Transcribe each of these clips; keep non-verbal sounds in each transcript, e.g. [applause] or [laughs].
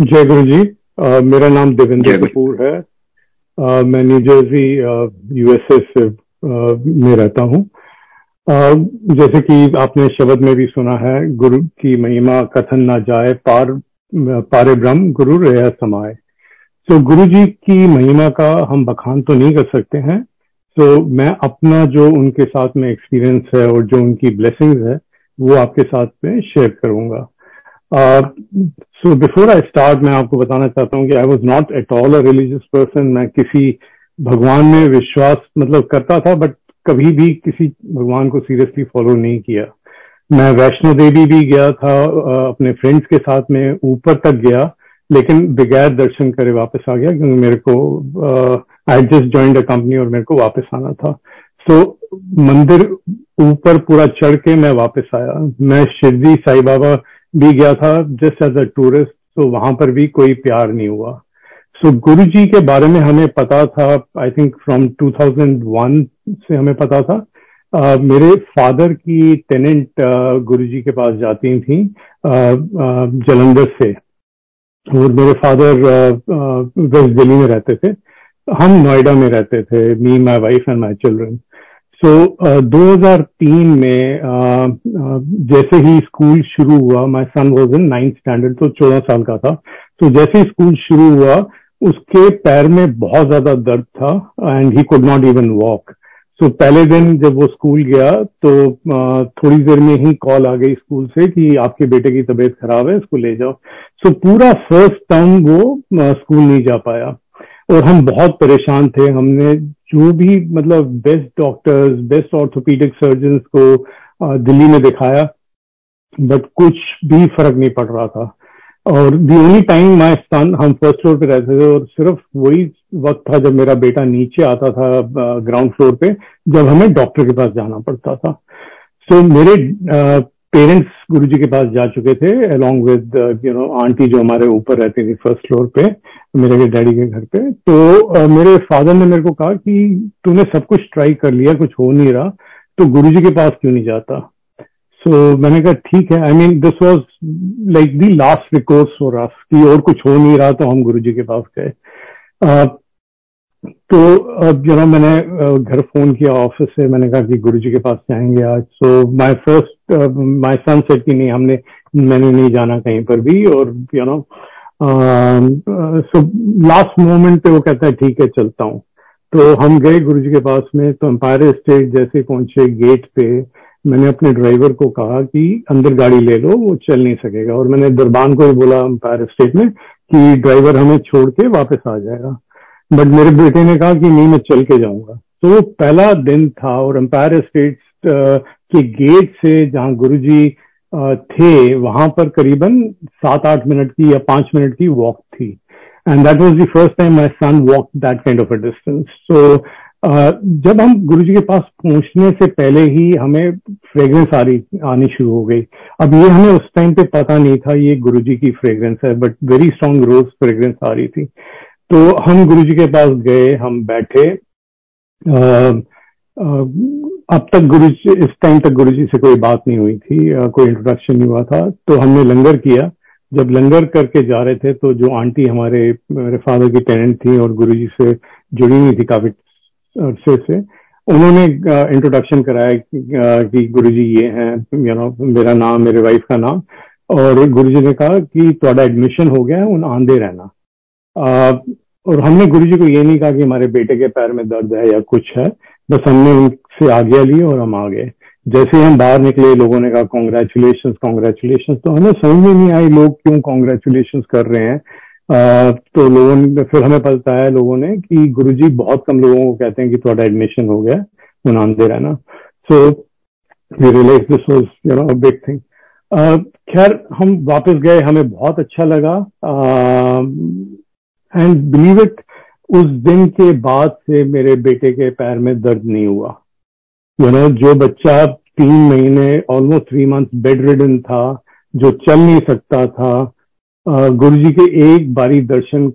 जय गुरु जी uh, मेरा नाम देवेंद्र कपूर है। uh, मैं न्यू जर्सी यूएसए से uh, में रहता हूँ। जैसे कि आपने शब्द में भी सुना है गुरु की महिमा कथन ना जाए पार पारे ब्रह्म गुरु रह समाए। तो गुरु जी की महिमा का हम बखान तो नहीं कर सकते हैं। तो मैं अपना जो उनके साथ में एक्सपीरियंस है और जो उनकी ब्लेसिंग्स है वो आपके साथ में शेयर करूँगा। सो बिफोर आई स्टार्ट मैं आपको बताना चाहता हूँ कि I was not at all a religious person मैं किसी भगवान में विश्वास मतलब करता था बट कभी भी किसी भगवान को सीरियसली फॉलो नहीं किया। मैं वैष्णो देवी भी गया था अपने फ्रेंड्स के साथ में ऊपर तक गया, लेकिन बगैर दर्शन करे वापस आ गया, क्योंकि मेरे को I just join the company और मेरे को वापस आना था। तो मंदिर ऊपर पूरा चढ़ के मैं वापस आया। मैं शिरडी साई बाबा भी गया था जस्ट एज अ टूरिस्ट तो वहाँ पर भी कोई प्यार नहीं हुआ। सो so, गुरु जी के बारे में हमें पता था आई थिंक फ्रॉम 2001 से हमें पता था। uh, मेरे फादर की टेनेंट uh, गुरु जी के पास जाती थी uh, uh, जलंधर से। और मेरे फादर वेस्ट दिल्ली में रहते थे। हम नोएडा में रहते थे me my wife and my children so so, uh, 2003 में uh, uh, जैसे ही स्कूल शुरू हुआ my son was in ninth standard तो चौदह साल का था। तो so, जैसे ही स्कूल शुरू हुआ उसके पैर में बहुत ज़्यादा दर्द था and he could not even walk so पहले दिन जब वो स्कूल गया तो uh, थोड़ी देर में ही कॉल आ गई स्कूल से कि आपके बेटे की तबीयत खराब है इसको ले जाओ। सो so, पूरा फ़र्स्ट टर्म वो स्कूल uh, नहीं जा पाया। और हम बहुत परेशान थे हमने जो भी मतलब best doctors best orthopedic surgeon को दिल्ली में दिखाया बट कुछ भी फ़र्क नहीं पड़ रहा था। और दी ओनली टाइम माई सन हम फ़र्स्ट फ्लोर पे रहते थे और सिर्फ़ वही वक्त था जब मेरा बेटा नीचे आता था ग्राउंड फ्लोर पे जब हमें डॉक्टर के पास जाना पड़ता था। सो so, मेरे पेरेंट्स गुरु जी के पास जा चुके थे along with you know aunty जो हमारे ऊपर रहती थी फ़र्स्ट फ्लोर पे। मेरे के डैडी के घर पे। तो uh, मेरे फादर ने मेरे को कहा कि तूने सब कुछ ट्राई कर लिया कुछ हो नहीं रहा तो गुरु जी के पास क्यों नहीं जाता? सो so, मैंने कहा ठीक है I mean this was like the last recourse for us कि और कुछ हो नहीं रहा तो हम गुरु जी के पास गए। तो अब जो ना मैंने घर फ़ोन किया ऑफ़िस से मैंने कहा कि गुरुजी के पास जाएँगे आज। So my first my son said कि नहीं हमने मैंने नहीं जाना कहीं पर भी और you know so last moment पे वो कहता है, ठीक है, चलता हूँ. तो हम गए गुरु जी के पास में तो एम्पायर स्टेट जैसे पहुँचे गेट पे, मैंने अपने ड्राइवर को कहा कि अंदर गाड़ी ले लो, वो चल नहीं सकेगा। और मैंने दरबान को ही बोला एम्पायर स्टेट में कि ड्राइवर हमें छोड़ के वापस आ जाएगा। बट मेरे बेटे ने कहा कि नहीं, मैं चल के जाऊँगा। तो पहला दिन था और एम्पायर स्टेट के गेट से जहाँ गुरुजी थे वहाँ पर करीबन सात आठ मिनट की या पाँच मिनट की वॉक थी। And that was the first time my son walk that kind of a distance so जब हम गुरु जी के पास पहुँचने से पहले ही हमें फ्रेग्रेंस आ रही आनी शुरू हो गई। अब ये हमें उस टाइम पे पता नहीं था ये गुरु जी की फ्रेग्रेंस है but very strong rose fragrance आ रही थी। तो हम गुरु जी के पास गए हम बैठे। आ, आ, अब तक गुरु इस टाइम तक गुरु जी से कोई बात नहीं हुई थी कोई इंट्रोडक्शन नहीं हुआ था। तो हमने लंगर किया। जब लंगर करके जा रहे थे तो जो आंटी हमारे मेरे फादर की टेनेंट थी और गुरु जी से जुड़ी हुई थी काफ़ी अरसे से उन्होंने इंट्रोडक्शन कराया कि, कि गुरु जी ये हैं यू नो मेरा नाम मेरे वाइफ का नाम। और गुरु जी ने कहा कि थोड़ा एडमिशन हो गया है उन आंधे रहना। और हमने गुरु जी को ये नहीं कहा कि हमारे बेटे के पैर में दर्द है या कुछ है। बस हमने उनसे आज्ञा ली और हम आ गए जैसे हम बाहर निकले लोगों ने कहा कॉन्ग्रेचुलेशन कॉन्ग्रेचुलेशन तो हमें समझ में नहीं आई लोग क्यों कॉन्ग्रेचुलेशन कर रहे हैं। आ, तो लोगों ने फिर हमें पता है लोगों ने कि गुरुजी बहुत कम लोगों को कहते हैं कि थोड़ा एडमिशन हो गया वो दे रहना so we realize this was you know big thing खैर हम वापस गए हमें बहुत अच्छा लगा। एंड बिलीव इट उस दिन के बाद से मेरे बेटे के पैर में दर्द नहीं हुआ। यू नो जो बच्चा तीन महीने almost three month bedridden था जो चल नहीं सकता था गुरु जी के एक बारी दर्शन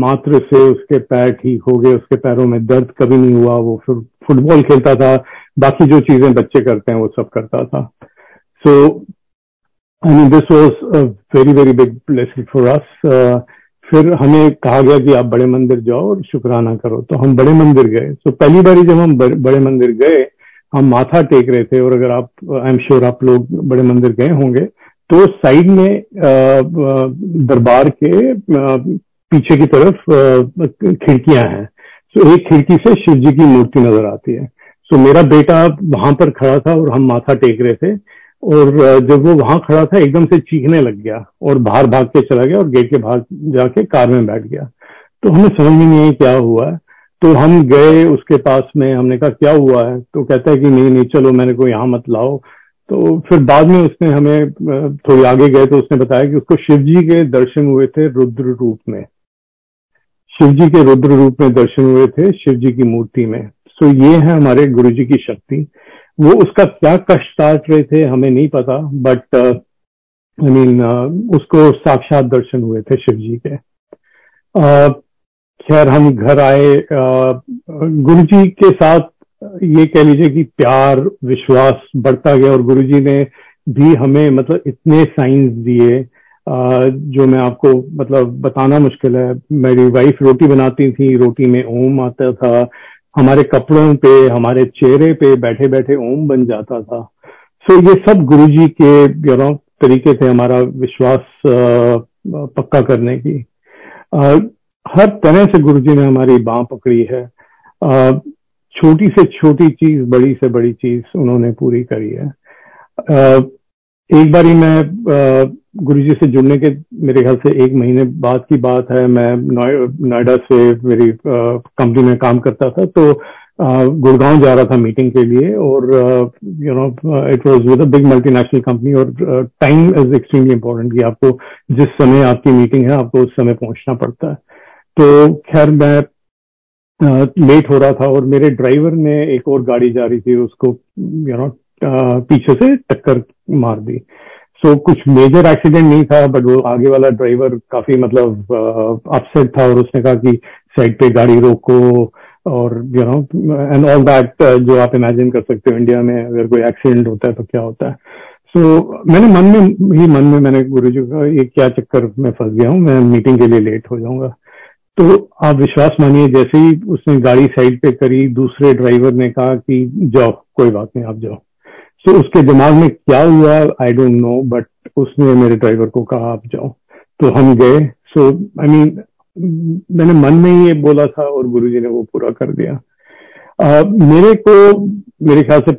मात्र से उसके पैर ठीक हो गए उसके पैरों में दर्द कभी नहीं हुआ वो फिर फुटबॉल खेलता था बाकी जो चीज़ें बच्चे करते हैं वो सब करता था। So so, I mean this was very very big blessing for us फिर हमें कहा गया कि आप बड़े मंदिर जाओ और शुक्राना करो। तो हम बड़े मंदिर गए। तो पहली बारी जब हम बड़े मंदिर गए हम माथा टेक रहे थे और अगर आप आई एम श्योर आप लोग बड़े मंदिर गए होंगे तो साइड में दरबार के पीछे की तरफ़ खिड़कियाँ हैं। तो एक खिड़की से शिव जी की मूर्ति नज़र आती है। तो मेरा बेटा वहाँ पर खड़ा था और हम माथा टेक रहे थे और जब वो वहाँ खड़ा था, एकदम से चीखने लग गया और बाहर भाग के चला गया और गेट के बाहर जाके कार में बैठ गया। तो हमें समझ में नहीं आई क्या हुआ। है तो हम गए उसके पास में हमने कहा क्या हुआ है? तो कहता है कि नहीं नहीं चलो मैंने को यहाँ मत लाओ। तो फिर बाद में उसने हमें थोड़ी आगे गए तो उसने बताया कि उसको शिव जी के दर्शन हुए थे रुद्र रूप में। शिव जी के रुद्र रूप में दर्शन हुए थे शिव जी की मूर्ति में। सो ये है हमारे गुरु जी की शक्ति। वो उसका क्या कष्ट काट रहे थे हमें नहीं पता बट आई मीन उसको साक्षात दर्शन हुए थे शिव जी के। uh, खैर, हम घर आए गुरु जी के साथ ये कह लीजिए कि प्यार, विश्वास बढ़ता गया और गुरु जी ने भी हमें मतलब इतने साइंस दिए जो मैं आपको मतलब बताना मुश्किल है। मेरी वाइफ रोटी बनाती थी, रोटी में ओम आता था, हमारे कपड़ों पे, हमारे चेहरे पे बैठे बैठे ओम बन जाता था। सो ये सब गुरु जी के यू नो तरीके थे हमारा विश्वास पक्का करने की। हर तरह से गुरु जी ने हमारी बाह पकड़ी है। छोटी से छोटी चीज़, बड़ी से बड़ी चीज़ उन्होंने पूरी करी है। एक बारी मैं गुरु जी से जुड़ने के मेरे ख्याल से एक महीने बाद की बात है, मैं नोएडा से मेरी कंपनी में काम करता था तो गुड़गांव जा रहा था मीटिंग के लिए और you know it was with a big multinational company और टाइम इज़ एक्सट्रीमली इंपॉर्टेंट कि आपको जिस समय आपकी मीटिंग है, आपको उस समय पहुँचना पड़ता है। तो खैर मैं लेट हो रहा था और मेरे ड्राइवर ने एक और गाड़ी जा रही थी उसको यू नो पीछे से टक्कर मार दी। सो so, कुछ मेजर एक्सीडेंट नहीं था बट वो आगे वाला ड्राइवर काफ़ी मतलब अपसेट था और उसने कहा कि साइड पे गाड़ी रोको और you know and all that जो आप इमेजिन कर सकते हो इंडिया में अगर कोई एक्सीडेंट होता है तो क्या होता है। सो so, मैंने मन में ही मन में मैंने गुरु जी का ये क्या चक्कर में फंस गया हूँ मैं मीटिंग के लिए लेट हो जाऊँगा। तो आप विश्वास मानिए जैसे ही उसने गाड़ी साइड पे करी दूसरे ड्राइवर ने कहा कि जाओ कोई बात नहीं आप जाओ। सो so, उसके दिमाग में क्या हुआ आई डोंट नो बट उसने मेरे ड्राइवर को कहा आप जाओ। तो हम गए। सो आई मीन मैंने मन में ही ये बोला था और गुरुजी ने वो पूरा कर दिया। uh, मेरे को मेरे ख्याल से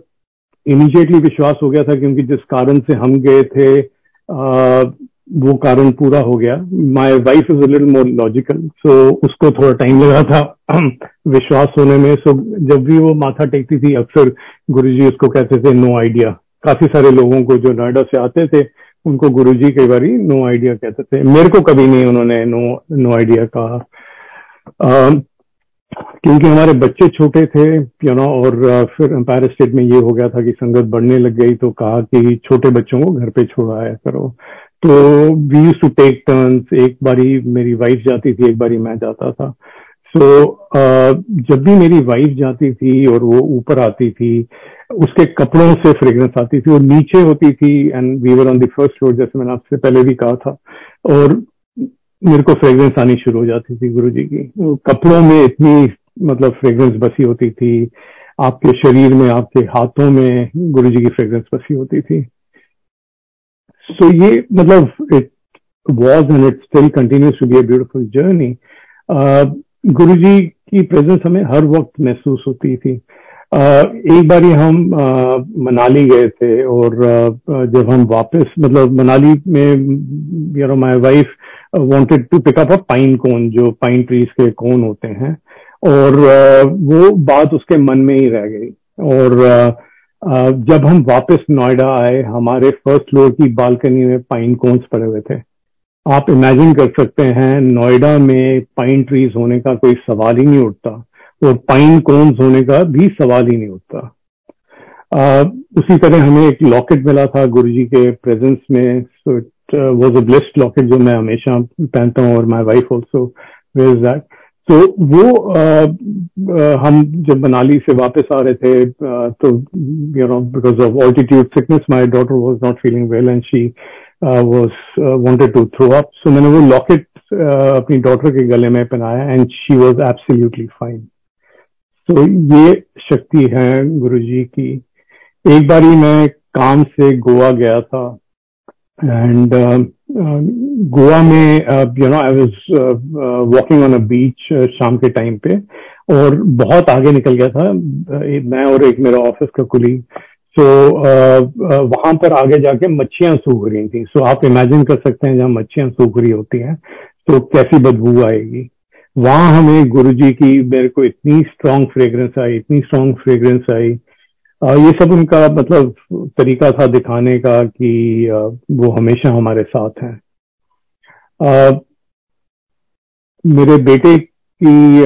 इमीडिएटली विश्वास हो गया था क्योंकि जिस कारण से हम गए थे uh, वो कारण पूरा हो गया। My wife is little more logical so उसको थोड़ा टाइम लगा था। [clears throat] विश्वास होने में सो जब भी वो माथा टेकती थी, अक्सर गुरुजी उसको कहते थे नो आइडिया काफ़ी सारे लोगों को जो नोएडा से आते थे, उनको गुरुजी कई बार नो आइडिया कहते थे। मेरे को कभी नहीं उन्होंने नो नो आइडिया कहा। क्योंकि हमारे बच्चे छोटे थे यू नो और फिर एम्पायर स्टेट में ये हो गया था कि संगत बढ़ने लग गई तो कहा कि छोटे बच्चों को घर पे छोड़ाया करो। तो we use to take turns एक बारी मेरी वाइफ जाती थी एक बारी मैं जाता था। सो so, uh, जब भी मेरी वाइफ जाती थी और वो ऊपर आती थी उसके कपड़ों से फ्रेग्रेंस आती थी वो नीचे होती थी and we were on the first floor जैसे मैंने आपसे पहले भी कहा था। और मेरे को फ्रेग्रेंस आनी शुरू हो जाती थी गुरु जी की। कपड़ों में इतनी मतलब फ्रेग्रेंस बसी होती थी। आपके शरीर में आपके हाथों में गुरु जी की फ्रेग्रेंस बसी होती थी। सो ये मतलब it was and it still continues to be a beautiful journey गुरु जी की प्रेजेंस हमें हर वक्त महसूस होती थी। Uh, एक बारी हम uh, मनाली गए थे और uh, जब हम वापस मतलब मनाली में you know my wife wanted to pick up a pine cone जो पाइन ट्रीज के कोन होते हैं। और uh, वो बात उसके मन में ही रह गई। और uh, जब हम वापस नोएडा आए, हमारे फ़र्स्ट फ्लोर की बालकनी में पाइन कोन्स पड़े हुए थे। आप इमेजिन कर सकते हैं, नोएडा में पाइन ट्रीज होने का कोई सवाल ही नहीं उठता। और पाइन कोन्स होने का भी सवाल ही नहीं उठता। उसी तरह हमें एक लॉकेट मिला था गुरुजी के प्रेजेंस में। So it was a blessed locket जो मैं हमेशा पहनता हूँ और my wife also wears that तो वो आ, आ, हम जब मनाली से वापस आ रहे थे आ, तो you know because of altitude sickness my daughter was not feeling well and she uh, wanted to throw up. So मैंने वो लॉकेट uh, अपनी डॉटर के गले में पहनाया and she was absolutely fine तो ये शक्ति है गुरु जी की एक बारी मैं काम से गोवा गया था एंड गोवा में you know I was walking on a beach शाम के टाइम पे, और बहुत आगे निकल गया था मैं और एक मेरा ऑफ़िस का कुली सो वहाँ पर आगे जाके मच्छियाँ सूख रही थी। सो आप इमेजिन कर सकते हैं जहाँ मच्छियाँ सूख रही होती हैं तो कैसी बदबू आएगी? वहाँ हमें गुरु जी की मेरे को इतनी स्ट्रांग फ्रेग्रेंस आई, इतनी स्ट्रांग फ्रेग्रेंस आई ये सब उनका मतलब तरीका था दिखाने का कि वो हमेशा हमारे साथ हैं। मेरे बेटे की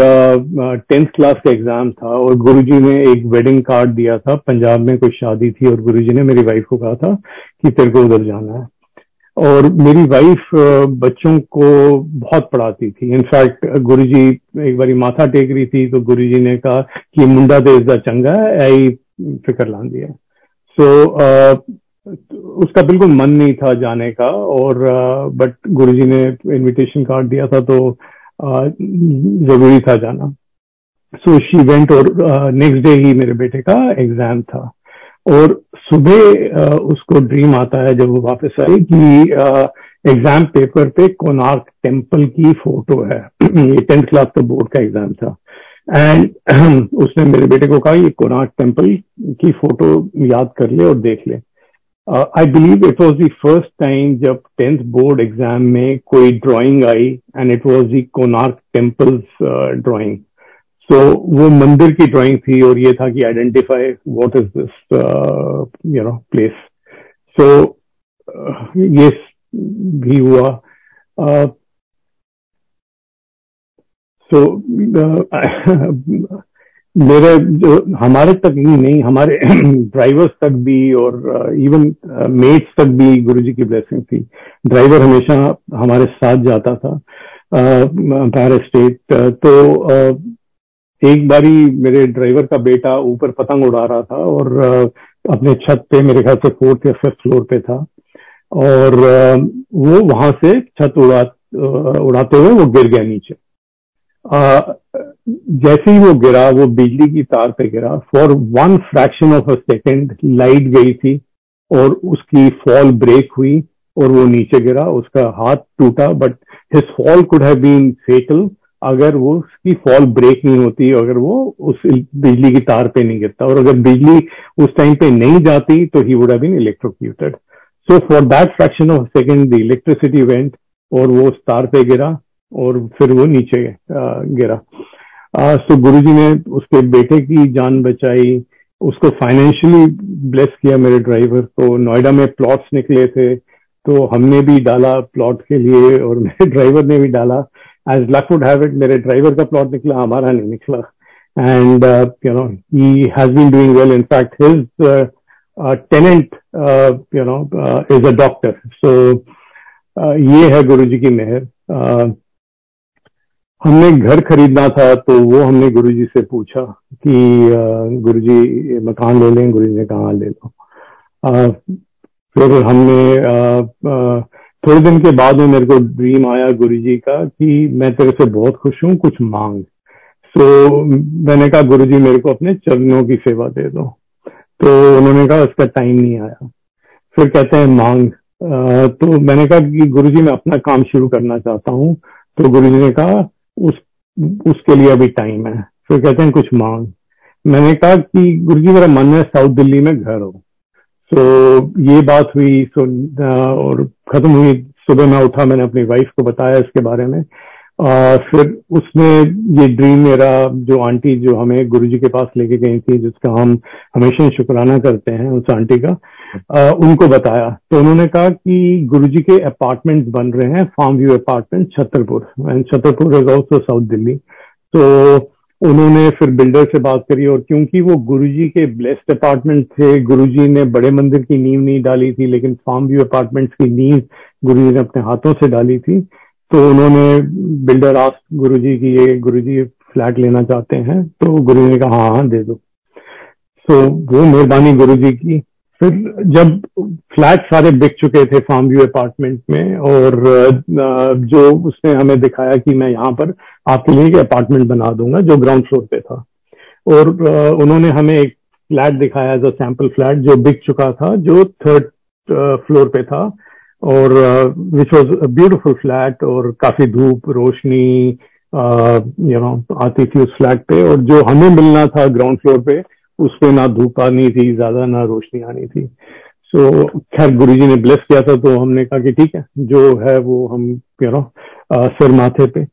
टेंथ क्लास का एग्ज़ाम था और गुरुजी ने एक वेडिंग कार्ड दिया था। पंजाब में कोई शादी थी और गुरुजी ने मेरी वाइफ को कहा था कि तेरे को उधर जाना है। और मेरी वाइफ बच्चों को बहुत पढ़ाती थी। इनफैक्ट गुरुजी एक बारी माथा टेक रही थी तो गुरुजी ने कहा कि मुंडा तो इसका चंगा है, आई फ़िक्र ला दिया। सो so, उसका बिल्कुल मन नहीं था जाने का और बट गुरुजी ने इनविटेशन कार्ड दिया था तो ज़रूरी था जाना। सो शी वेंट और नेक्स्ट डे ही मेरे बेटे का एग्ज़ाम था। और सुबह उसको ड्रीम आता है जब वो वापस आई कि एग्ज़ाम पेपर पे कोनार्क टेंपल की फ़ोटो है। [clears throat] ये टेंथ क्लास का बोर्ड का एग्ज़ाम था। एंड [clears throat] उसने मेरे बेटे को कहा, ये कोनार्क टेंपल की फ़ोटो याद कर ले और देख ले. I believe it was the first time जब टेंथ बोर्ड एग्ज़ाम में कोई drawing I and it was the Konark temple's drawing so वो मंदिर की ड्राइंग थी और ये था कि identify what is this you know place so ये भी हुआ। सो uh, so, मेरे जो हमारे तक ही नहीं हमारे [clears throat] ड्राइवर्स तक भी और इवन मेट्स तक भी गुरु जी की ब्लेसिंग थी। ड्राइवर हमेशा हमारे साथ जाता था पैर स्टेट तो एक बारी मेरे ड्राइवर का बेटा ऊपर पतंग उड़ा रहा था और अपने छत पे मेरे ख्याल से फोर्थ या फिफ्थ फ्लोर पे था और वो वहाँ से छत उड़ा उड़ाते हुए वो गिर गया नीचे। जैसे ही वो गिरा, वो बिजली की तार पे गिरा for one fraction of a second light गई थी और उसकी फॉल ब्रेक हुई और वो नीचे गिरा, उसका हाथ टूटा but his fall could have been fatal अगर वो उसकी फॉल ब्रेक नहीं होती, अगर वो उस बिजली की तार पे नहीं गिरता। और अगर बिजली उस टाइम पे नहीं जाती तो he would have been electrocuted so for that fraction of second the electricity went और वो उस तार पे गिरा और फिर वो नीचे गिरा। तो गुरु जी ने उसके बेटे की जान बचाई उसको फाइनेंशियली ब्लेस किया मेरे ड्राइवर को। नोएडा में प्लॉट्स निकले थे तो हमने भी डाला प्लॉट के लिए और [laughs] मेरे ड्राइवर ने भी डाला। As luck would have it मेरे ड्राइवर का प्लॉट निकला हमारा नहीं निकला। And you know he has been doing well in fact his tenant you know is a doctor so ये है गुरु जी की मेहर। Uh, हमने घर खरीदना था तो वो हमने गुरुजी से पूछा कि गुरुजी मकान ले लें, गुरुजी ने कहा, ले लो। फिर हमने थोड़े दिन के बाद में मेरे को ड्रीम आया गुरुजी का कि मैं तेरे से बहुत खुश हूँ, कुछ मांग। तो मैंने कहा, गुरुजी, मेरे को अपने चरणों की सेवा दे दो। तो उन्होंने कहा, उसका टाइम नहीं आया। फिर कहते हैं, मांग। तो मैंने कहा कि गुरुजी, मैं अपना काम शुरू करना चाहता हूँ। तो गुरुजी ने कहा उस उसके लिए अभी टाइम है। फिर कहते हैं कुछ मांग। मैंने कहा कि गुरु जी मेरा मन है साउथ दिल्ली में घर हो। तो ये बात हुई सो और खत्म हुई। सुबह मैं उठा मैंने अपनी वाइफ को बताया इसके बारे में। आ, फिर उसने ये ड्रीम मेरा जो आंटी जो हमें गुरुजी के पास लेके गई थी जिसका हम हमेशा शुक्राना करते हैं उस आंटी का आ, उनको बताया। तो उन्होंने कहा कि गुरुजी के अपार्टमेंट्स बन रहे हैं farm view apartment Chhatarpur. And Chhatarpur is also south Delhi. तो उन्होंने फिर बिल्डर से बात करी और क्योंकि वो गुरुजी के ब्लेस्ड अपार्टमेंट थे गुरुजी ने बड़े मंदिर की नींव नहीं डाली थी लेकिन फार्म व्यू अपार्टमेंट्स की नींव गुरुजी ने अपने हाथों से डाली थी। तो उन्होंने बिल्डर आस गुरुजी की ये गुरुजी फ्लैट लेना चाहते हैं तो गुरु ने कहा हाँ हाँ दे दो। तो वो मेहरबानी गुरु जी की। फिर जब फ्लैट सारे बिक चुके थे फार्म व्यू अपार्टमेंट में, और जो उसने हमें दिखाया कि मैं यहाँ पर आपके लिए अपार्टमेंट बना दूँगा जो ग्राउंड फ्लोर पे था। और उन्होंने हमें एक फ्लैट दिखाया एज अ सैंपल फ्लैट जो बिक चुका था, जो थर्ड फ्लोर पे था। और विच वॉज़ ब्यूटिफुल फ्लैट और काफ़ी धूप, रोशनी यू नो आती थी उस फ्लैट पे। और जो हमें मिलना था ग्राउंड फ्लोर पे उस पे ना धूप आनी थी ज़्यादा ना रोशनी आनी थी। सो so, खैर गुरु जी ने ब्लेस किया था तो हमने कहा कि ठीक है जो है वो हम यू नो सिर माथे पे।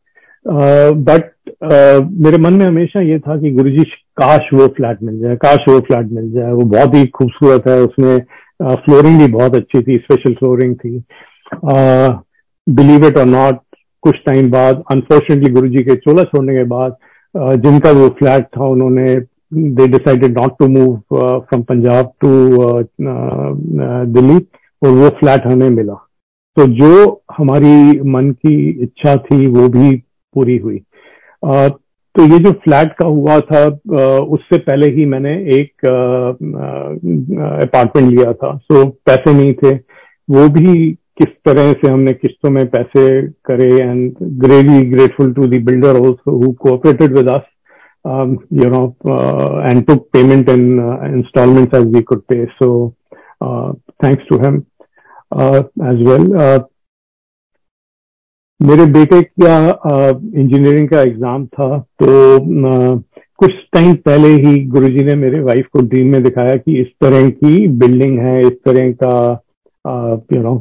बट uh, uh, मेरे मन में हमेशा ये था कि गुरु जी काश वो फ्लैट मिल जाए काश वो फ्लैट मिल जाए। वो बहुत ही खूबसूरत है उसमें फ्लोरिंग uh, भी बहुत अच्छी थी स्पेशल फ्लोरिंग थी। बिलीव इट और नॉट कुछ टाइम बाद अनफॉर्चुनेटली गुरु जी के चोला छोड़ने के बाद जिनका वो फ्लैट था उन्होंने they decided not to move from Punjab to uh, uh, Delhi और वो फ्लैट हमें मिला। तो जो हमारी मन की इच्छा थी वो भी पूरी हुई। तो ये जो फ्लैट का हुआ था उससे पहले ही मैंने एक अपार्टमेंट लिया था। सो पैसे नहीं थे। वो भी किस तरह से हमने किस्तों में पैसे करे and greatly grateful to the builder also who cooperated with us you know, uh, and took payment in uh, installments as we could pay. So uh, thanks to him as well. मेरे बेटे का engineering का exam था तो कुछ time पहले ही गुरुजी ने मेरे वाइफ को ड्रीम में दिखाया कि इस तरह की बिल्डिंग है इस तरह का यू नो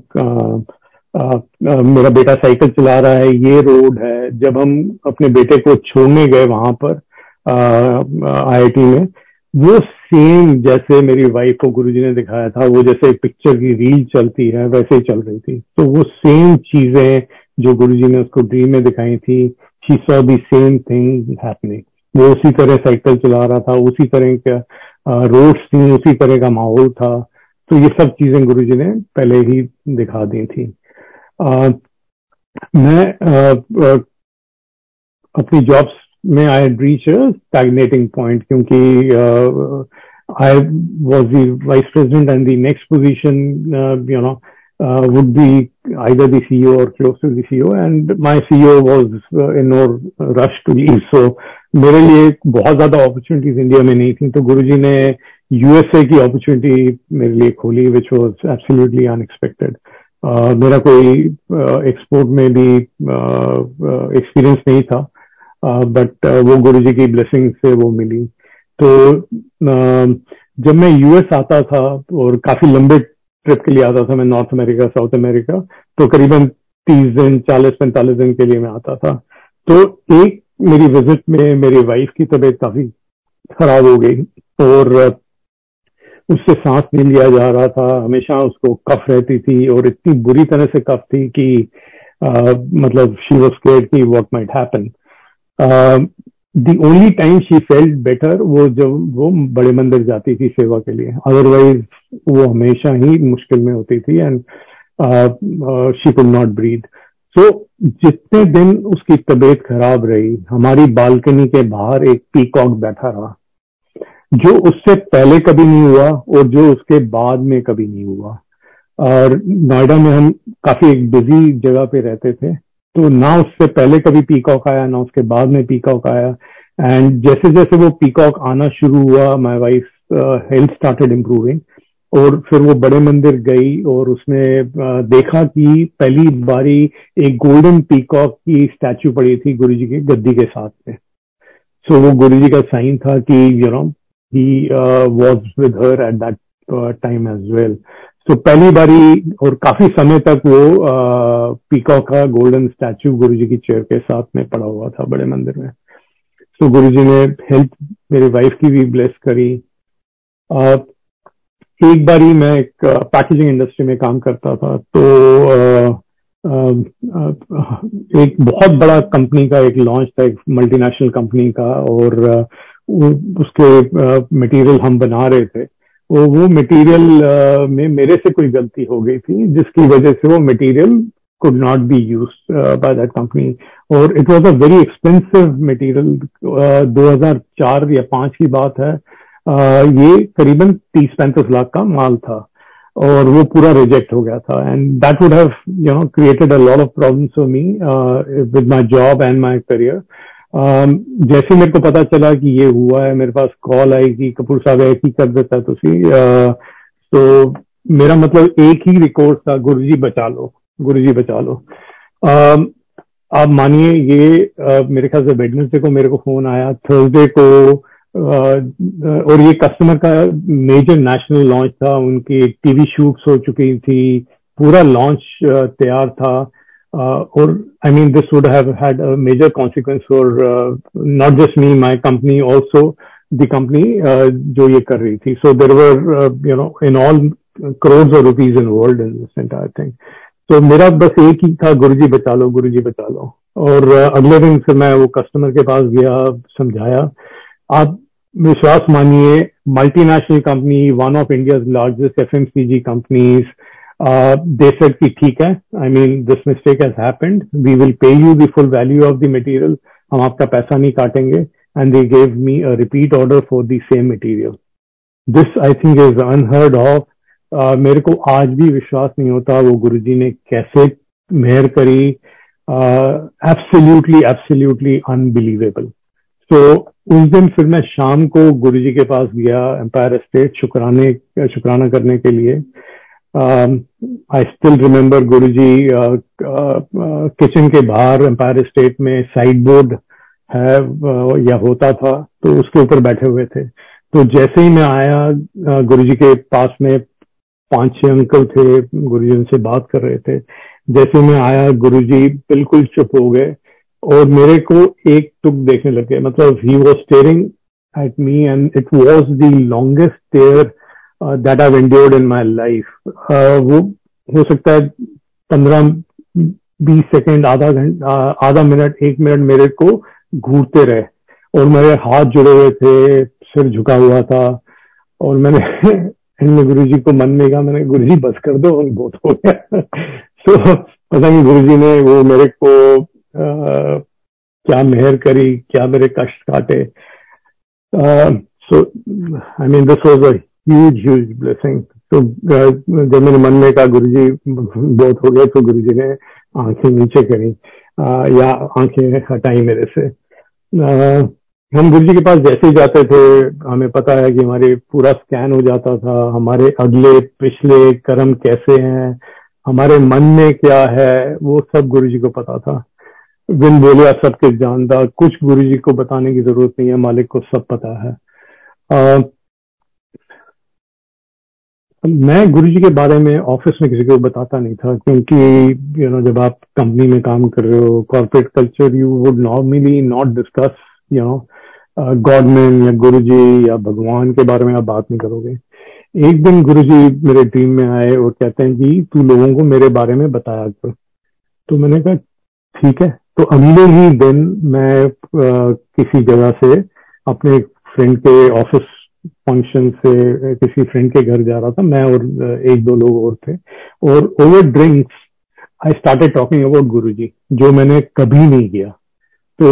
मेरा बेटा साइकिल चला रहा है ये रोड है जब हम अपने बेटे को छोड़ने गए वहाँ पर आईआईटी में। वो सेम जैसे मेरी वाइफ को गुरुजी ने दिखाया था वो जैसे पिक्चर की रील चलती है वैसे ही चल रही थी। तो वो सेम चीज़ें जो गुरुजी ने उसको ड्रीम में दिखाई थी she saw the same thing happening वो उसी तरह साइकिल चला रहा था उसी तरह का रोड्स थी उसी तरह का माहौल था। तो ये सब चीज़ें गुरुजी ने पहले ही दिखा दी थी। आ, मैं आ, आ, अपनी जॉब्स में आई रीच टैगनेटिंग पॉइंट क्योंकि I was the vice president and the next position you know would be either the C or close to the CEO and my CEO was in or rush to leave so मेरे लिए बहुत ज़्यादा opportunities India में नहीं थी। तो गुरु जी ने USA की अपॉर्चुनिटी मेरे लिए खोली विच वॉज़ एब्सोल्यूटली अनएक्सपेक्टेड मेरा कोई एक्सपोर्ट में भी एक्सपीरियंस नहीं था। बट वो गुरु जी की ब्लेसिंग से वो मिली। तो जब मैं यूएस आता था और काफ़ी लंबे ट्रिप के लिए आता था मैं नॉर्थ अमेरिका साउथ अमेरिका तो करीबन तीस दिन चालीस पैंतालीस दिन के लिए मैं आता था। तो एक मेरी विज़िट में मेरी वाइफ की तबीयत काफ़ी खराब हो गई और उससे सांस नहीं लिया जा रहा था। हमेशा उसको कफ रहती थी और इतनी बुरी तरह से कफ थी कि आ, मतलब शी वॉज़ केयर की what might happen the only time she felt better वो जब वो बड़े मंदिर जाती थी सेवा के लिए। अदरवाइज़ वो हमेशा ही मुश्किल में होती थी and she could not breathe so जितने दिन उसकी तबीयत खराब रही, हमारी बालकनी के बाहर एक पीकॉक बैठा रहा, जो उससे पहले कभी नहीं हुआ और जो उसके बाद में कभी नहीं हुआ। और नोएडा में हम काफ़ी एक बिज़ी जगह पे रहते थे। तो ना उससे पहले कभी पीकॉक आया ना उसके बाद में पीकॉक आया। एंड जैसे जैसे वो पीकॉक आना शुरू हुआ my wife health started improving और फिर वो बड़े मंदिर गई और उसने uh, देखा कि पहली बारी एक गोल्डन पीकॉक की स्टैचू पड़ी थी गुरु जी के गद्दी के साथ में। सो so, वो गुरु जी का साइन था कि you know he was with her at that time as well तो पहली बारी और काफ़ी समय तक वो पीकॉ का गोल्डन स्टैचू गुरु जी की चेयर के साथ में पड़ा हुआ था बड़े मंदिर में। तो गुरु जी ने हेल्थ मेरे वाइफ की भी ब्लेस करी। आ, एक बारी मैं एक पैकेजिंग इंडस्ट्री में काम करता था तो आ, आ, एक बहुत बड़ा कंपनी का एक लॉन्च था एक मल्टीनेशनल कंपनी का और उसके मटेरियल हम बना रहे थे। वो वो मटेरियल में मेरे से कोई गलती हो गई थी, जिसकी वजह से वो material could not be use by that company और it was a very expensive material 2004 या 5 की बात है ये करीबन तीस पैंतीस लाख का माल था, और वो पूरा रिजेक्ट हो गया था. And that would have you know created a lot of problems for me with my job and my career जैसे मेरे को पता चला कि ये हुआ है मेरे पास कॉल आई कि कपूर साहब एक ही कर देता तो uh, तो मेरा मतलब एक ही रिकॉर्ड था गुरु जी बचा लो गुरु जी बचा लो। Uh, आप मानिए ये uh, मेरे ख्याल से वेडनेसडे को मेरे को फ़ोन आया थर्सडे को आ, और ये कस्टमर का मेजर नेशनल लॉन्च था उनकी टीवी शूट्स हो चुकी थी पूरा लॉन्च तैयार था। और I mean this would have had a major consequence for not just me my company also the company जो ये कर रही थी so there were you know in all crore of rupees in world in this entire thing तो मेरा बस एक ही था गुरुजी बचा लो गुरुजी बचा लो और अगले दिन फिर मैं वो कस्टमर के पास गया समझाया आप विश्वास मानिए multinational company one of India largest F M see companies they said कि ठीक है I mean this mistake has happened we will pay you the full value of the material हम आपका पैसा नहीं काटेंगे. And they gave me a repeat order for the same material this I think is unheard of मेरे को आज भी विश्वास नहीं होता वो गुरुजी ने कैसे मेहर करी. एब्सोल्युटली एब्सोल्युटली अनबिलीवेबल तो उस दिन फिर मैं शाम को गुरुजी के पास गया एम्पायर स्टेट शुक्राने, शुक्राना करने के लिए. I still remember Guruji kitchen के बाहर एम्पायर स्टेट में साइड बोर्ड है uh, या होता था तो उसके ऊपर बैठे हुए थे तो जैसे ही मैं आया uh, गुरुजी के पास में पाँच छह अंकल थे गुरुजी उनसे बात कर रहे थे जैसे मैं आया गुरुजी बिल्कुल चुप हो गए और मेरे को एक टुक देखने लगे मतलब he was staring at me and it was the longest stare that I endured in my life वो हो सकता है पंद्रह बीस सेकेंड आधा घंटा आधा मिनट एक मिनट मेरे को घूरते रहे। और मेरे हाथ जुड़े हुए थे सिर झुका हुआ था। और मैंने [laughs] गुरु जी को मन में कहा मैंने गुरु जी बस कर दो और बहुत हो गया। [laughs] तो पता नहीं गुरु जी ने वो मेरे को आ, क्या मेहर करी क्या मेरे कष्ट काटे। So I mean this was a huge huge blessing तो जब मेरे मन में कहा गुरु जी बहुत हो गए तो गुरु जी ने आँखें नीचे करी uh, या आँखें हटाई मेरे से। Uh, हम गुरु जी के पास जैसे ही जाते थे हमें पता है कि हमारे पूरा स्कैन हो जाता था हमारे अगले पिछले कर्म कैसे हैं हमारे मन में क्या है वो सब गुरु जी को पता था। बिन बोलिया सब कुछ जानता कुछ गुरु जी को बताने की ज़रूरत नहीं है मालिक को सब पता है। आ, मैं गुरु जी के बारे में ऑफ़िस में किसी को बताता नहीं था क्योंकि यू you नो know, जब आप कंपनी में काम कर रहे हो corporate culture you would normally not discuss you know godman या गुरु जी या भगवान के बारे में आप बात नहीं करोगे। एक दिन गुरु जी मेरे टीम में आए और कहते हैं कि तू लोगों को मेरे बारे में बताया कर तो मैंने कहा ठीक है। तो अगले ही दिन मैं आ, किसी जगह से अपने फ्रेंड के ऑफ़िस फ़ंक्शन से किसी फ्रेंड के घर जा रहा था, मैं और एक दो लोग और थे। और over drinks I started talking about Guru ji जो मैंने कभी नहीं किया। तो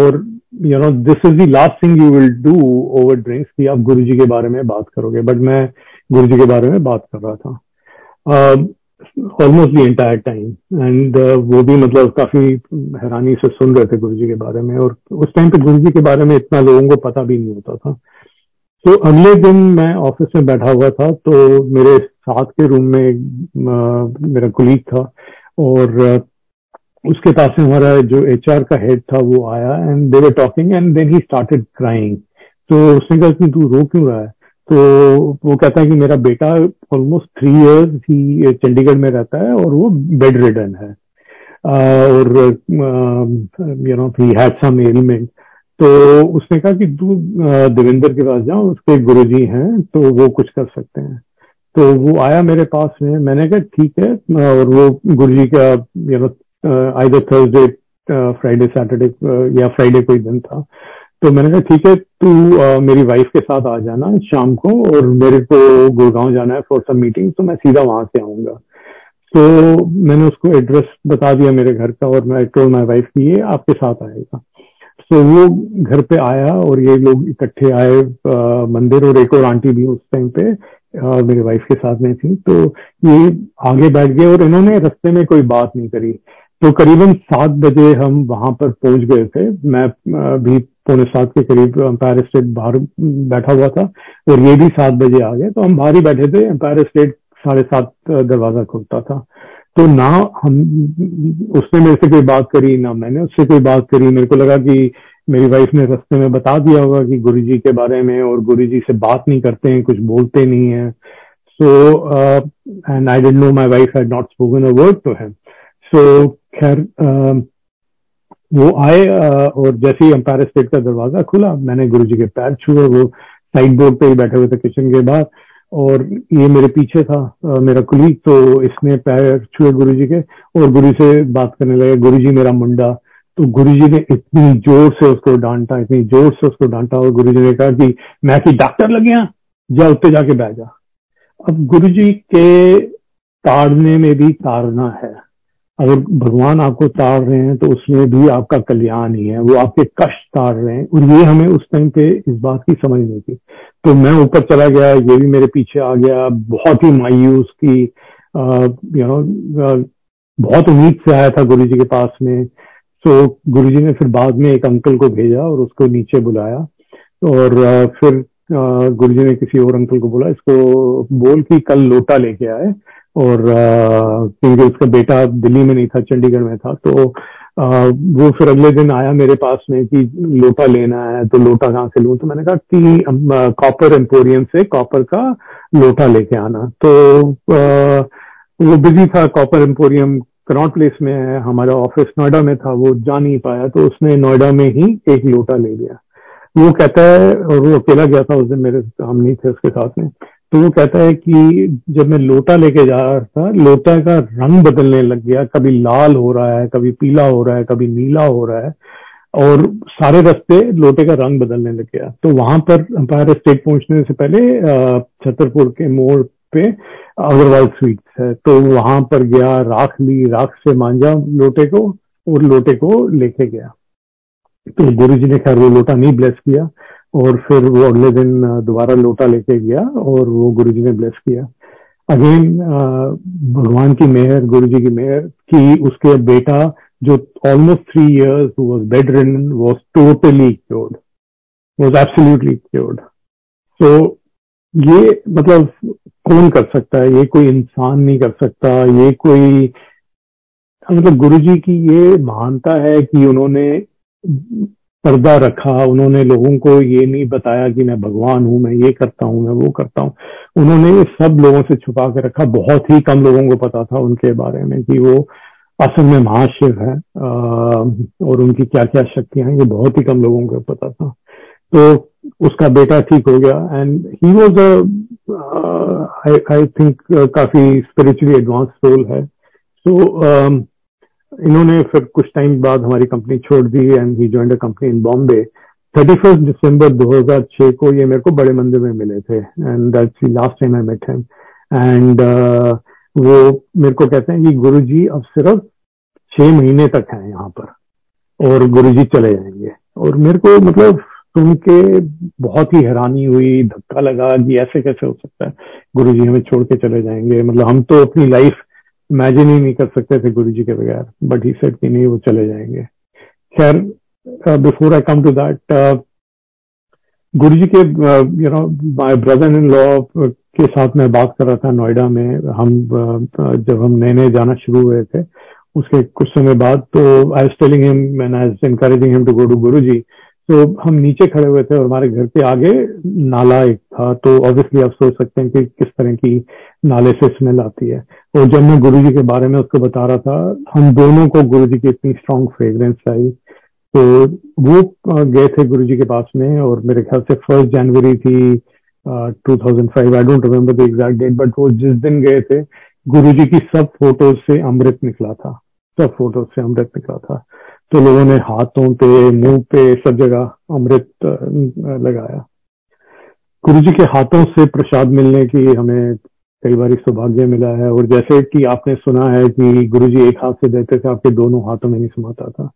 और you know this is the last thing you will do over drinks कि आप गुरु जी के बारे में बात करोगे। बट मैं गुरु जी के बारे में बात कर रहा था। Almost the entire time and वो भी मतलब काफ़ी हैरानी से सुन रहे थे गुरु जी के बारे में। और उस टाइम पे गुरु जी के बारे में इतना लोगों को पता भी नहीं होता था। तो अगले दिन मैं ऑफ़िस में बैठा हुआ था तो मेरे साथ के रूम में मेरा कुलीग था और उसके पास में हमारा जो एचआर का हेड था वो आया and they were talking and then he started crying तो उसने कहा कि तू रो क्यों रहा है? तो वो कहता है कि मेरा बेटा ऑलमोस्ट थ्री इयर्स ही चंडीगढ़ में रहता है और वो बेड रिडन है और you know he had some element तो उसने कहा कि तू देवेंद्र के पास जाओ, उसके गुरु जी हैं तो वो कुछ कर सकते हैं। तो वो आया मेरे पास में, मैंने कहा, ठीक है। और वो गुरु जी का you know either Thursday Friday Saturday या फ्राइडे कोई दिन था। तो मैंने कहा, ठीक है, तू मेरी वाइफ के साथ आ जाना शाम को, और मेरे को गुड़गांव जाना है फॉर सम मीटिंग तो मैं सीधा वहाँ से आऊँगा। तो मैंने उसको एड्रेस बता दिया मेरे घर का, और मैं टोल माई वाइफ की ये आपके साथ आएगा। तो वो घर पे आया और ये लोग इकट्ठे आए मंदिर और एक और आंटी भी उस टाइम पे आ, मेरे वाइफ के साथ में थी। तो ये आगे बैठ गए और इन्होंने रस्ते में कोई बात नहीं करी। तो करीबन सात बजे हम वहाँ पर पहुँच गए थे। मैं भी पौने सात के करीब एम्पायर स्टेट बाहर बैठा हुआ था और ये भी सात बजे आ गए। तो हम बाहर ही बैठे थे। एम्पायर स्टेट साढ़े सात दरवाज़ा खुलता था। तो ना हम उसने मेरे से कोई बात करी ना मैंने उससे कोई बात करी। मेरे को लगा कि मेरी वाइफ ने रास्ते में बता दिया होगा कि गुरुजी के बारे में और गुरुजी से बात नहीं करते हैं कुछ बोलते नहीं है। So and I don't know my wife had not spoken a word to him so खैर वो आए uh, और जैसे ही अंपायर स्टेट का दरवाज़ा खुला मैंने गुरुजी के पैर छुए वो साइड बोर्ड पे ही बैठे हुए थे किचन के बाहर। और ये मेरे पीछे था आ, मेरा कुलीग तो इसने पैर छुए गुरु जी के और गुरु से बात करने लगे गुरु जी मेरा मुंडा। तो गुरु जी ने इतनी ज़ोर से उसको डांटा इतनी ज़ोर से उसको डांटा और गुरु जी ने कहा कि मैं कि डॉक्टर लग गया जा उत्ते जाके बैठ जा। अब गुरु जी के ताड़ने में भी ताड़ना है। अगर भगवान आपको ताड़ रहे हैं तो उसमें भी आपका कल्याण ही है वो आपके कष्ट ताड़ रहे हैं। और ये हमें उस टाइम पे इस बात की समझ नहीं थी। तो मैं ऊपर चला गया, ये भी मेरे पीछे आ गया। बहुत ही मायूस की यू नो बहुत उम्मीद से आया था गुरु के पास में। तो गुरु जी ने फिर बाद में एक अंकल को भेजा और उसको नीचे बुलाया और फिर गुरु जी ने किसी और अंकल को बोला, इसको बोल कि कल लोटा लेके आए। और क्योंकि उसका बेटा दिल्ली में नहीं था, चंडीगढ़ में था तो वो फिर अगले दिन आया मेरे पास में कि लोटा लेना है तो लोटा कहाँ से लूँ? तो मैंने कहा कि कॉपर एम्पोरियम से कॉपर का लोटा लेके आना। तो आ, वो बिज़ी था कॉपर एम्पोरियम कनॉट प्लेस में है हमारा ऑफ़िस नोएडा में था वो जा नहीं पाया तो उसने नोएडा में ही एक लोटा ले लिया। वो कहता है और वो अकेला गया था उस दिन मेरे हम नहीं थे उसके साथ में। तो वो कहता है कि जब मैं लोटा लेके जा रहा था, लोटा का रंग बदलने लग गया। कभी लाल हो रहा है, कभी पीला हो रहा है, कभी नीला हो रहा है, और सारे रास्ते लोटे का रंग बदलने लग गया। तो वहाँ पर अंपायर स्टेट पहुँचने से पहले छतरपुर के मोड़ पे अग्रवाल स्वीट्स है। तो वहाँ पर गया, राख ली, राख से मांझा लोटे को और लोटे को लेके गया। तो गुरु जी ने खैर वो लोटा नहीं ब्लेस किया। और फिर वो अगले दिन दोबारा लोटा लेके गया और वो गुरु ने ब्लेस किया। अगेन भगवान की मेहर गुरु की मेहर कि उसके बेटा, जो almost three years was bed ridden was totally cured was absolutely cured तो ये मतलब कौन कर सकता है? ये कोई इंसान नहीं कर सकता। ये कोई मतलब गुरु जी की ये महानता है कि उन्होंने पर्दा रखा उन्होंने लोगों को ये नहीं बताया कि मैं भगवान हूँ मैं ये करता हूँ मैं वो करता हूँ। उन्होंने सब लोगों से छुपा के रखा। बहुत ही कम लोगों को पता था उनके बारे में कि वो असल में महाशिव है और उनकी क्या क्या शक्तियाँ हैं ये बहुत ही कम लोगों को पता था। तो उसका बेटा ठीक हो गया। And he was I think काफ़ी स्पिरिचुअली एडवांस रोल है। सो so, इन्होंने फिर कुछ टाइम बाद हमारी कंपनी छोड़ दी and he join company in Bombay thirty first December 2006 को ये मेरे को बड़े मंदिर में मिले थे and that's last time I met him and वो मेरे को कहते हैं कि गुरुजी अब सिर्फ़ छह महीने तक हैं यहाँ पर और गुरुजी चले जाएँगे। और मेरे को मतलब सुन के बहुत ही हैरानी हुई, धक्का लगा कि ऐसे कैसे हो सकता है? गुरुजी हमें छोड़ के चले जाएँगे। मतलब हम तो अपनी लाइफ इमेजिन ही नहीं कर सकते थे गुरु जी के बगैर बट ही सेट कि नहीं वो चले जाएँगे। खैर before I come to that Guru ji के you know my brother in law के साथ मैं बात कर रहा था नोएडा में। हम uh, जब हम नए नए जाना शुरू हुए थे उसके कुछ समय बाद तो I as telling him and I is encouraging him to go to Guru ji तो हम नीचे खड़े हुए थे और हमारे घर के आगे नाला एक था तो ऑब्वियसली आप सोच सकते हैं कि किस तरह की नाले से स्मेल आती है। और जब मैं गुरु जी के बारे में उसको बता रहा था, हम दोनों को गुरु जी की इतनी स्ट्रांग फ्रेग्रेंस आई। तो वो गए थे गुरु जी के पास में और मेरे ख्याल से फ़र्स्ट जनवरी थी two thousand five I don't remember the exact date but वो जिस दिन गए थे गुरु जी की सब फ़ोटोज़ से अमृत निकला था। सब फ़ोटोज़ से अमृत निकला था। तो लोगों ने हाथों पे, मुँह पे, सब जगह अमृत लगाया। गुरु जी के हाथों से प्रसाद मिलने की हमें कई बार सौभाग्य मिला है। और जैसे कि आपने सुना है कि गुरु जी एक हाथ से देते थे, आपके दोनों हाथों में नहीं समाता था।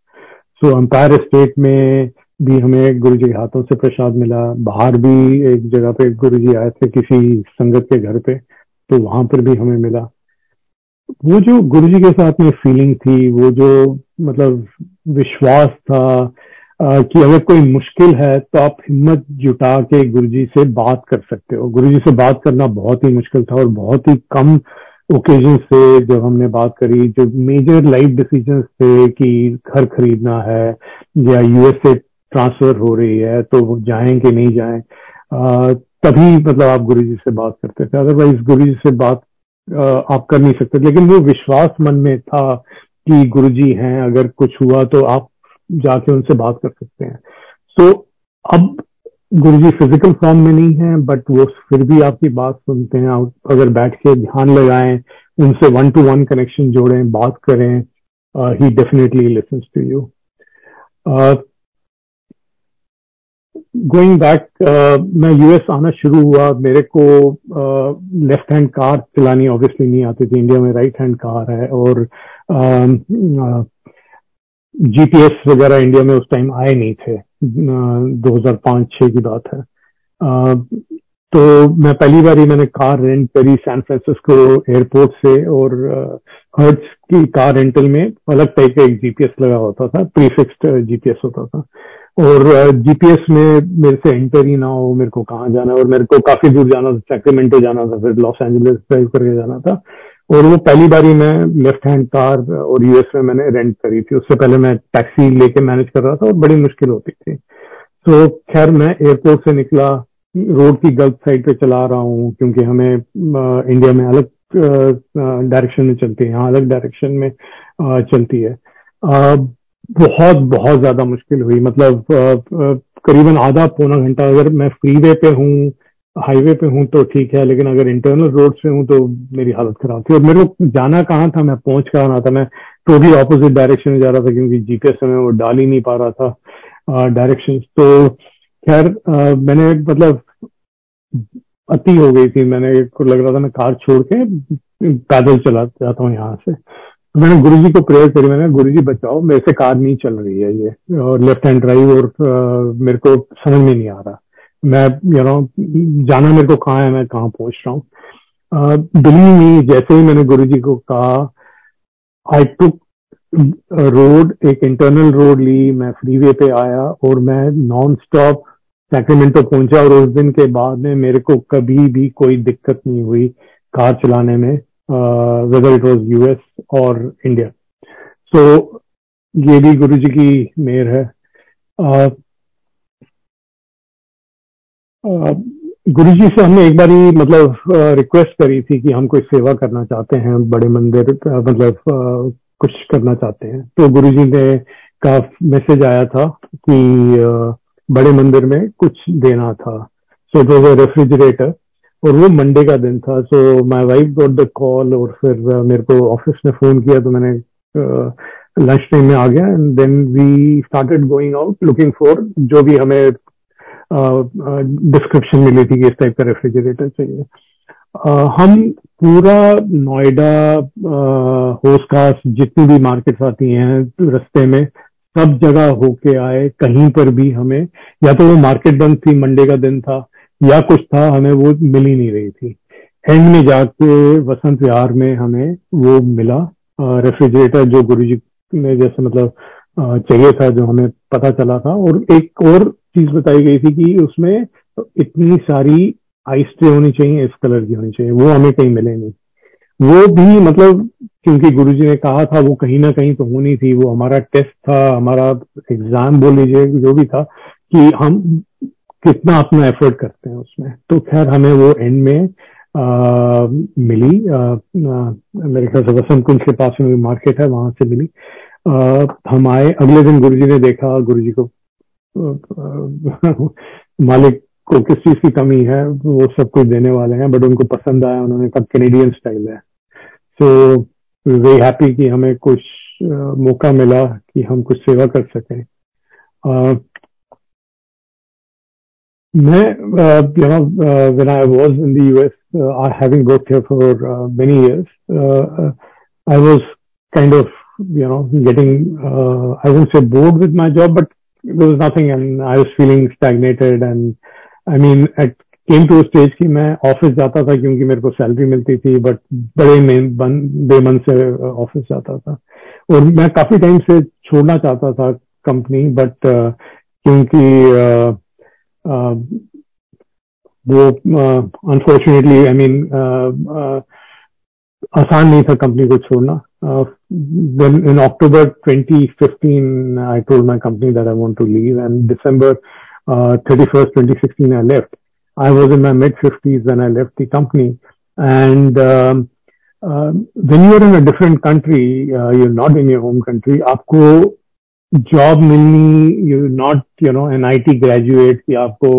सो अंपायर स्टेट में भी हमें गुरु जी के हाथों से प्रसाद मिला। बाहर भी एक जगह पे गुरु जी आए थे किसी संगत के घर पे तो वहाँ पर भी हमें मिला। वो जो गुरु जी के साथ में फीलिंग थी, वो जो मतलब विश्वास था कि अगर कोई मुश्किल है तो आप हिम्मत जुटा के गुरु जी से बात कर सकते हो। गुरु जी से बात करना बहुत ही मुश्किल था और बहुत ही कम ओकेजन से जब हमने बात करी, जो मेजर लाइफ डिसीज़न थे कि घर खरीदना है या यूएस से ट्रांसफ़र हो रही है तो वो जाएँ कि नहीं जाएँ तभी मतलब आप गुरु जी से बात करते थे। अदरवाइज़ गुरु जी से बात आप कर नहीं सकते। लेकिन वो विश्वास मन में था कि गुरु जी हैं, अगर कुछ हुआ तो आप जाके उनसे बात कर सकते हैं। तो अब गुरु जी फ़िज़िकल फॉर्म में नहीं है बट वो फिर भी आपकी बात सुनते हैं। अगर बैठ के ध्यान लगाएँ उनसे वन टू वन कनेक्शन जोड़ें बात करें he definitely listens to you going back मैं यूएस आना शुरू हुआ। मेरे को लेफ़्ट हैंड कार चलानी ऑब्वियसली नहीं आती थी। इंडिया में राइट हैंड कार है और जीपीएस uh, वगैरह इंडिया में उस टाइम आए नहीं थे। 2005-6 की बात है। तो मैं पहली बार ही मैंने कार रेंट करी सैन फ्रांसिस्को एयरपोर्ट से और हर्ट्स की कार रेंटल में अलग टाइप का एक जीपीएस लगा होता था प्रीफिक्स्ड जीपीएस होता था। और जीपीएस में मेरे से एंटर ही ना हो, मेरे को कहाँ जाना है? और मेरे को काफ़ी दूर जाना था सैक्रेमेंटो जाना था, फिर लॉस एंजलिस ड्राइव करके जाना था। और वो पहली बार ही मैं लेफ़्ट हैंड कार और यूएस में मैंने रेंट करी थी। उससे पहले मैं टैक्सी लेके मैनेज कर रहा था और बड़ी मुश्किल होती थी। तो खैर, मैं एयरपोर्ट से निकला रोड की गलत साइड पे चला रहा हूँ, क्योंकि हमें इंडिया में अलग डायरेक्शन में चलती है। यहाँ अलग डायरेक्शन में चलती है। बहुत बहुत ज़्यादा मुश्किल हुई। मतलब करीबन आधा पौना घंटा अगर मैं फ्रीवे पे हूँ हाईवे पे हूँ तो ठीक है लेकिन अगर इंटरनल रोड पे हूँ तो मेरी हालत खराब थी। और मेरे को जाना कहाँ था मैं पहुँच कहाँ रहा था मैं टोटली ऑपोजिट डायरेक्शन में जा रहा था क्योंकि जीपीएस में वो डाल ही नहीं पा रहा था डायरेक्शन तो खैर मैंने मतलब अति हो गई थी। मैंने को लग रहा था मैं कार छोड़ के पैदल चला जाता हूँ यहाँ से। तो मैंने गुरु जी को प्रेयर करी मैंने गुरु जी बचाओ मेरे से कार नहीं चल रही है ये और लेफ़्ट हैंड ड्राइव और आ, मेरे को समझ में नहीं आ रहा। मैं यू you नो know, जाना मेरे को कहाँ है मैं कहाँ पहुँच रहा हूँ। दिल्ली में जैसे ही मैंने गुरु जी को कहा आई टुक रोड एक इंटरनल रोड ली मैं फ्रीवे पे आया और मैं नॉन स्टॉप सैक्रेमेंटो पहुँचा और उस दिन के बाद में मेरे को कभी भी कोई दिक्कत नहीं हुई कार चलाने में whether it was US or India so ये भी गुरु जी की मेहर है। uh, गुरु जी से हमने एक बार ही मतलब रिक्वेस्ट करी थी कि हम कोई सेवा करना चाहते हैं, बड़े मंदिर मतलब कुछ करना चाहते हैं। तो गुरु जी ने का मैसेज आया था कि बड़े मंदिर में कुछ देना था। सो इट वॉज़ रेफ्रिजरेटर और वो मंडे का दिन था। So my wife got the call और फिर मेरे को ऑफ़िस में फ़ोन किया तो मैंने लंच टाइम में आ गया and then we started going out looking for जो भी हमें डिस्क्रिप्शन मिली थी कि इस टाइप का रेफ्रिजरेटर चाहिए। हम पूरा नोएडा होस्कास जितनी भी मार्केट्स आती हैं रस्ते में, सब जगह होके आए, कहीं पर भी हमें, या तो वो मार्केट बंद थी, मंडे का दिन था, या कुछ था, हमें वो मिल ही नहीं रही थी। एंड में जाके वसंत विहार में हमें वो मिला रेफ्रिजरेटर जो गुरु जी ने जैसे मतलब चाहिए था, जो हमें पता चला था, और एक और चीज़ बताई गई थी कि उसमें इतनी सारी आइस ट्रे होनी चाहिए इस कलर की होनी चाहिए वो हमें कहीं मिले नहीं। वो भी मतलब क्योंकि गुरुजी ने कहा था वो कहीं ना कहीं तो होनी थी वो हमारा टेस्ट था हमारा एग्ज़ाम बोल लीजिए जो भी था कि हम कितना अपना एफर्ट करते हैं उसमें। तो खैर हमें वो एंड में आ, मिली मेरे ख्याल से वसंत कुंज के पास में मार्केट है वहाँ से मिली। आ, हम आए अगले दिन गुरुजी ने देखा गुरुजी को [laughs] मालिक को किस चीज़ की कमी है वो सब कुछ देने वाले हैं बट उनको पसंद आया उन्होंने कहा कैनेडियन स्टाइल है। सो वेरी हैप्पी कि हमें कुछ uh, मौका मिला कि हम कुछ सेवा कर सकें। uh, मैं you know when I was in the US I having worked here for many years I was kind of know getting uh, i won't say bored with my job but there was nothing, and I was feeling stagnated, and, I mean, at came to stage की मैं office जाता था क्योंकि मेरे को salary मिलती थी but बड़े बेमन से ऑफ़िस जाता था। और मैं काफ़ी टाइम से छोड़ना चाहता था कंपनी बट क्योंकि वो अनफॉर्चुनेटली आई मीन आसान नहीं था कंपनी को छोड़ना। then in October 2015 I told my company that I want to leave and December uh, 31st 2016 I left I was in my mid 50s when I left the company. And um, uh, when you're in a different country, uh, you're not in your home country, आपको job मिलनी, you're not, you know, an IT graduate कि आपको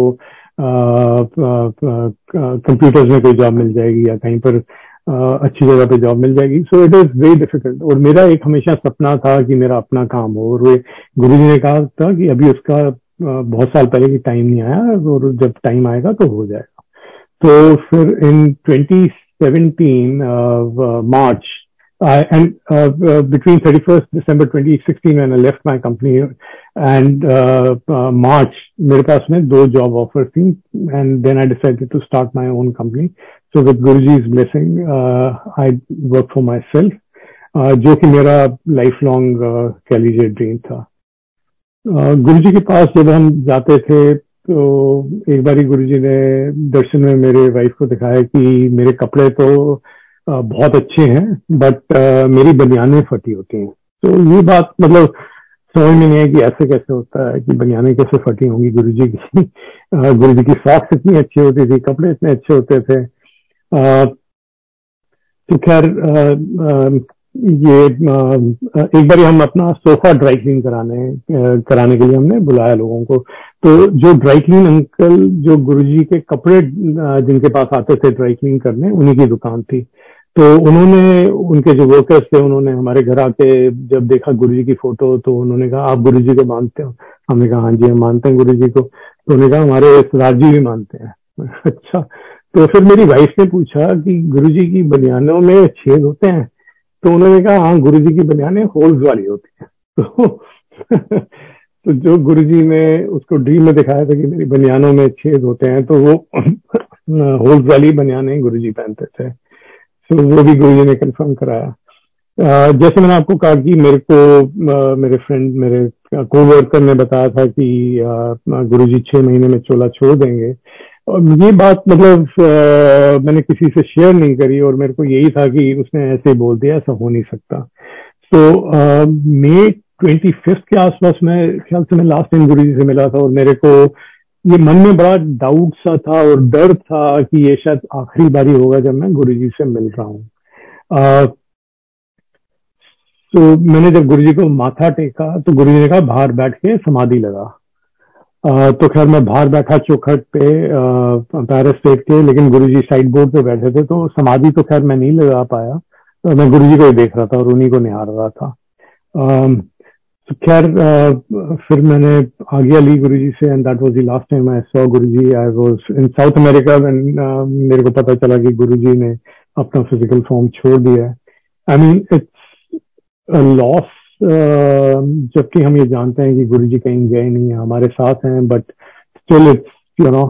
computers में कोई job मिल जाएगी या कहीं पर uh, अच्छी जगह पे जॉब मिल जाएगी। So it is very difficult और मेरा एक हमेशा सपना था कि मेरा अपना काम हो। और वे गुरु जी ने कहा था कि अभी उसका बहुत साल पहले की टाइम नहीं आया और जब टाइम आएगा तो हो जाएगा। तो फिर इन 2017 मार्च and uh, uh, between 31st December 2016 when I left मेरे पास में दो job offers थी and then I decided to start my own company so with Guruji's blessing I work for myself जो कि मेरा lifelong कह लीजिए ड्रीम था। गुरु जी के पास जब हम जाते थे तो एक बारी गुरु जी ने दर्शन में मेरे वाइफ को दिखाया कि मेरे कपड़े तो बहुत अच्छे हैं बट मेरी बनियानें फटी होती हैं। तो ये बात मतलब समझ में नहीं है कि ऐसे कैसे होता है कि बनियाने कैसे फटी होंगी गुरु जी की। [laughs] गुरु जी की सॉक्स इतनी अच्छी होती थी, कपड़े इतने अच्छे होते थे। तो खैर ये एक बार हम अपना सोफा ड्राई क्लीन कराने कराने के लिए हमने बुलाया लोगों को। तो जो ड्राई क्लीन अंकल जो गुरुजी के कपड़े जिनके पास आते थे ड्राई क्लीन करने, उन्हीं की दुकान थी। तो उन्होंने, उनके जो वर्कर्स थे, उन्होंने हमारे घर आके जब देखा गुरुजी की फ़ोटो तो उन्होंने कहा, आप गुरुजी को मानते हो? हमने कहा हाँ जी, हम मानते हैं गुरुजी को। तो उन्होंने कहा, हमारे सरदार जी भी मानते हैं। [laughs] अच्छा तो फिर मेरी वाइफ ने पूछा कि गुरुजी की बनियानों में छेद होते हैं। तो उन्होंने कहा हाँ गुरु जी की बनियाने होल्स वाली होती है। तो तो जो गुरु जी ने उसको ड्रीम में दिखाया था कि मेरी बनियानों में छेद होते हैं तो वो होल्स वाली बनियाने गुरु जी पहनते थे। तो वो भी गुरु जी ने कंफर्म कराया। जैसे मैंने आपको कहा कि मेरे को मेरे फ्रेंड मेरे को वर्कर ने बताया था कि गुरु जी छह महीने में चोला छोड़ देंगे। और ये बात मतलब आ, मैंने किसी से शेयर नहीं करी और मेरे को यही था कि उसने ऐसे बोल दिया ऐसा हो नहीं सकता। तो मे ट्वेंटी फिफ्थ के आसपास मैं ख्याल से मैं लास्ट टाइम गुरु जी से मिला था और मेरे को ये मन में बड़ा डाउट सा था और डर था कि ये शायद आखिरी बारी होगा जब मैं गुरु जी से मिल रहा हूँ। तो मैंने जब गुरु जी को माथा टेका तो गुरु जी ने कहा बाहर बैठ के समाधि लगा। तो खैर मैं बाहर बैठा चौखट पे पैरिस स्टेट के, लेकिन गुरुजी साइड बोर्ड पे बैठे थे तो समाधि तो खैर मैं नहीं लगा पाया। तो मैं गुरुजी को ही देख रहा था और उन्हीं को निहार रहा था। तो खैर फिर मैंने आज्ञा ली गुरु जी से and that was the last time I saw Guru ji I was in South America मेरे को पता चला कि गुरु जी ने अपना फ़िज़िकल फॉर्म छोड़ दिया है। आई मीन इट्स लॉस जबकि हम ये जानते हैं कि गुरु जी कहीं गए नहीं है, हमारे साथ हैं but still it's you know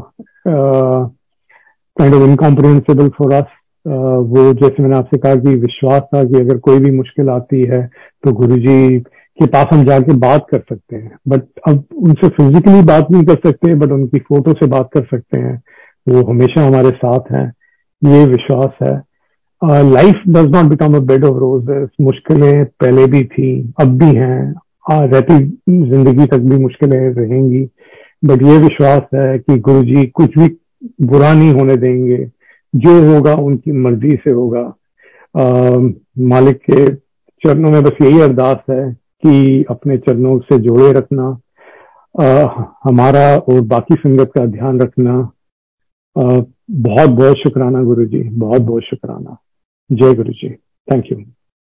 kind of incomprehensible for us वो जैसे मैंने आपसे कहा कि विश्वास था कि अगर कोई भी मुश्किल आती है तो गुरु जी के पास हम जाके बात कर सकते हैं। बट अब उनसे फिजिकली बात नहीं कर सकते बट उनकी फ़ोटो से बात कर सकते हैं। वो हमेशा हमारे साथ हैं। ये विश्वास है। Life does not become a bed of roses मुश्किलें पहले भी थी अब भी हैं। रहती ज़िंदगी तक भी मुश्किलें रहेंगी। बट ये विश्वास है कि गुरु जी कुछ भी बुरा नहीं होने देंगे। जो होगा उनकी मर्ज़ी से होगा। आ, मालिक के चरणों में बस यही अरदास है कि अपने चरणों से जोड़े रखना। आ, हमारा और बाकी संगत का ध्यान रखना। आ, बहुत बहुत शुक्राना गुरु जी बहुत बहुत शुक्राना। जय गुरु जी थैंक यू